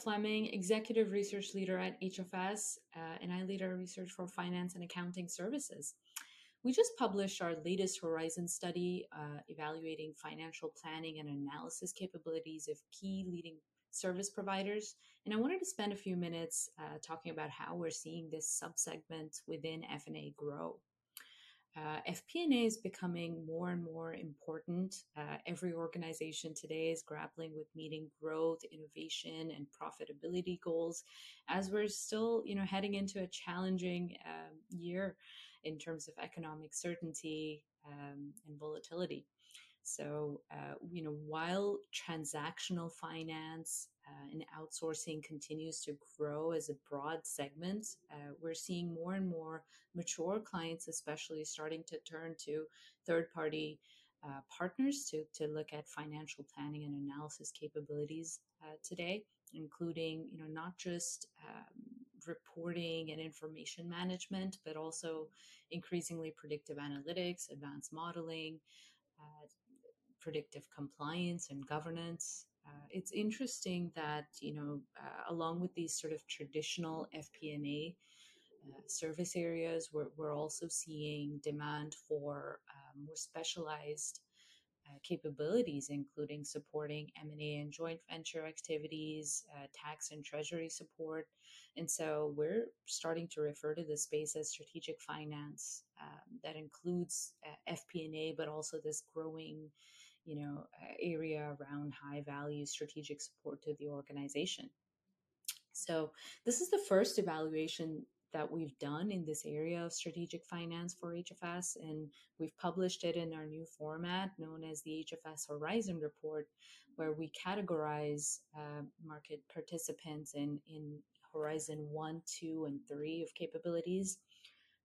Fleming, Executive Research Leader at HFS, uh, and I lead our research for finance and accounting services. We just published our latest Horizon study uh, evaluating financial planning and analysis capabilities of key leading service providers. And I wanted to spend a few minutes uh, talking about how we're seeing this subsegment within F&A grow. Uh, FP&A is becoming more and more important. Uh, every organization today is grappling with meeting growth, innovation, and profitability goals, as we're still, you know, heading into a challenging um, year in terms of economic certainty um, and volatility. So, uh, you know, while transactional finance uh, and outsourcing continues to grow as a broad segment, uh, we're seeing more and more mature clients, especially starting to turn to third party uh, partners to, to look at financial planning and analysis capabilities uh, today, including, you know, not just um, reporting and information management, but also increasingly predictive analytics, advanced modeling, uh, predictive compliance and governance. Uh, it's interesting that you know, uh, along with these sort of traditional FP&A uh, service areas, we're, we're also seeing demand for uh, more specialized uh, capabilities, including supporting M&A and joint venture activities, uh, tax and treasury support. And so we're starting to refer to the space as strategic finance um, that includes uh, FP&A, but also this growing, you know, area around high value strategic support to the organization. So this is the first evaluation that we've done in this area of strategic finance for HFS, and we've published it in our new format known as the HFS Horizon Report, where we categorize uh, market participants in, in Horizon 1, 2, and 3 of capabilities.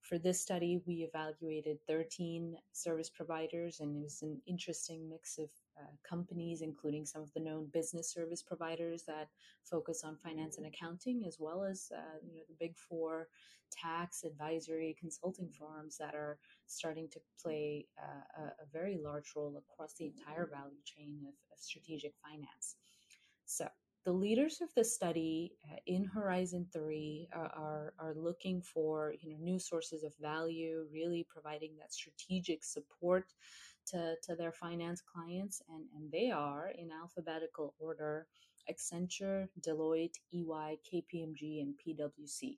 For this study, we evaluated 13 service providers, and it was an interesting mix of uh, companies, including some of the known business service providers that focus on finance and accounting, as well as uh, you know the big four tax advisory consulting firms that are starting to play uh, a, a, very large role across the entire value chain of, of strategic finance. The leaders of the study uh, in Horizon 3 are, are, are, looking for you know new sources of value, really providing that strategic support to, to their finance clients. And, and they are in alphabetical order Accenture, Deloitte, EY, KPMG, and PwC.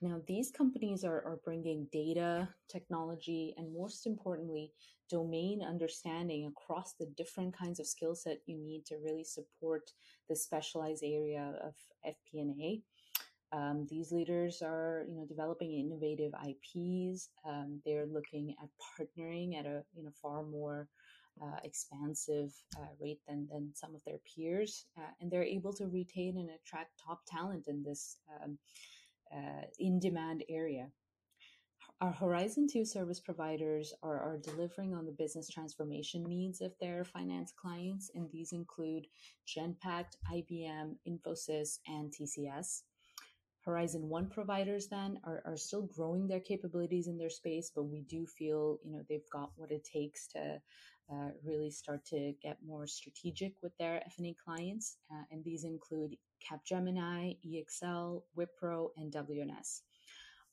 Now, these companies are, are bringing data, technology, and most importantly, domain understanding across the different kinds of skill set you need to really support the specialized area of FP&A. Um, these leaders are, you know, developing innovative IPs. Um, they're looking at partnering at a, you know, far more uh, expansive uh, rate than, than some of their peers, uh, and they're able to retain and attract top talent in this um, uh, in demand area. Our Horizon 2 service providers are, are delivering on the business transformation needs of their finance clients, and these include Genpact, IBM, Infosys, and TCS. Horizon One providers then are, are still growing their capabilities in their space, but we do feel you know they've got what it takes to uh, really start to get more strategic with their F&A clients, uh, and these include Capgemini, EXL, Wipro, and WNS.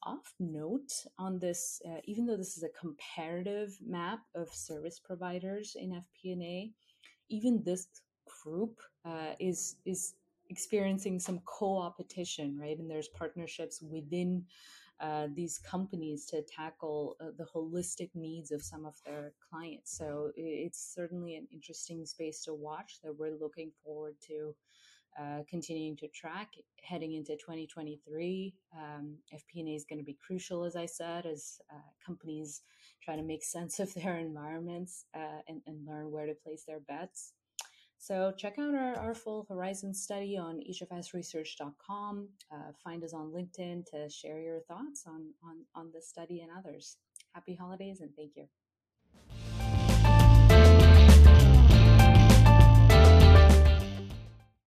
Off note on this, uh, even though this is a comparative map of service providers in FP&A, even this group uh, is is experiencing some co-opetition, right? And there's partnerships within uh, these companies to tackle uh, the holistic needs of some of their clients. So it's certainly an interesting space to watch that we're looking forward to uh, continuing to track heading into 2023. Um, FP&A is going to be crucial, as I said, as uh, companies try to make sense of their environments uh, and, and learn where to place their bets. So check out our, our full Horizon study on hfsresearch.com. Uh, find us on LinkedIn to share your thoughts on, on, on this study and others. Happy holidays and thank you.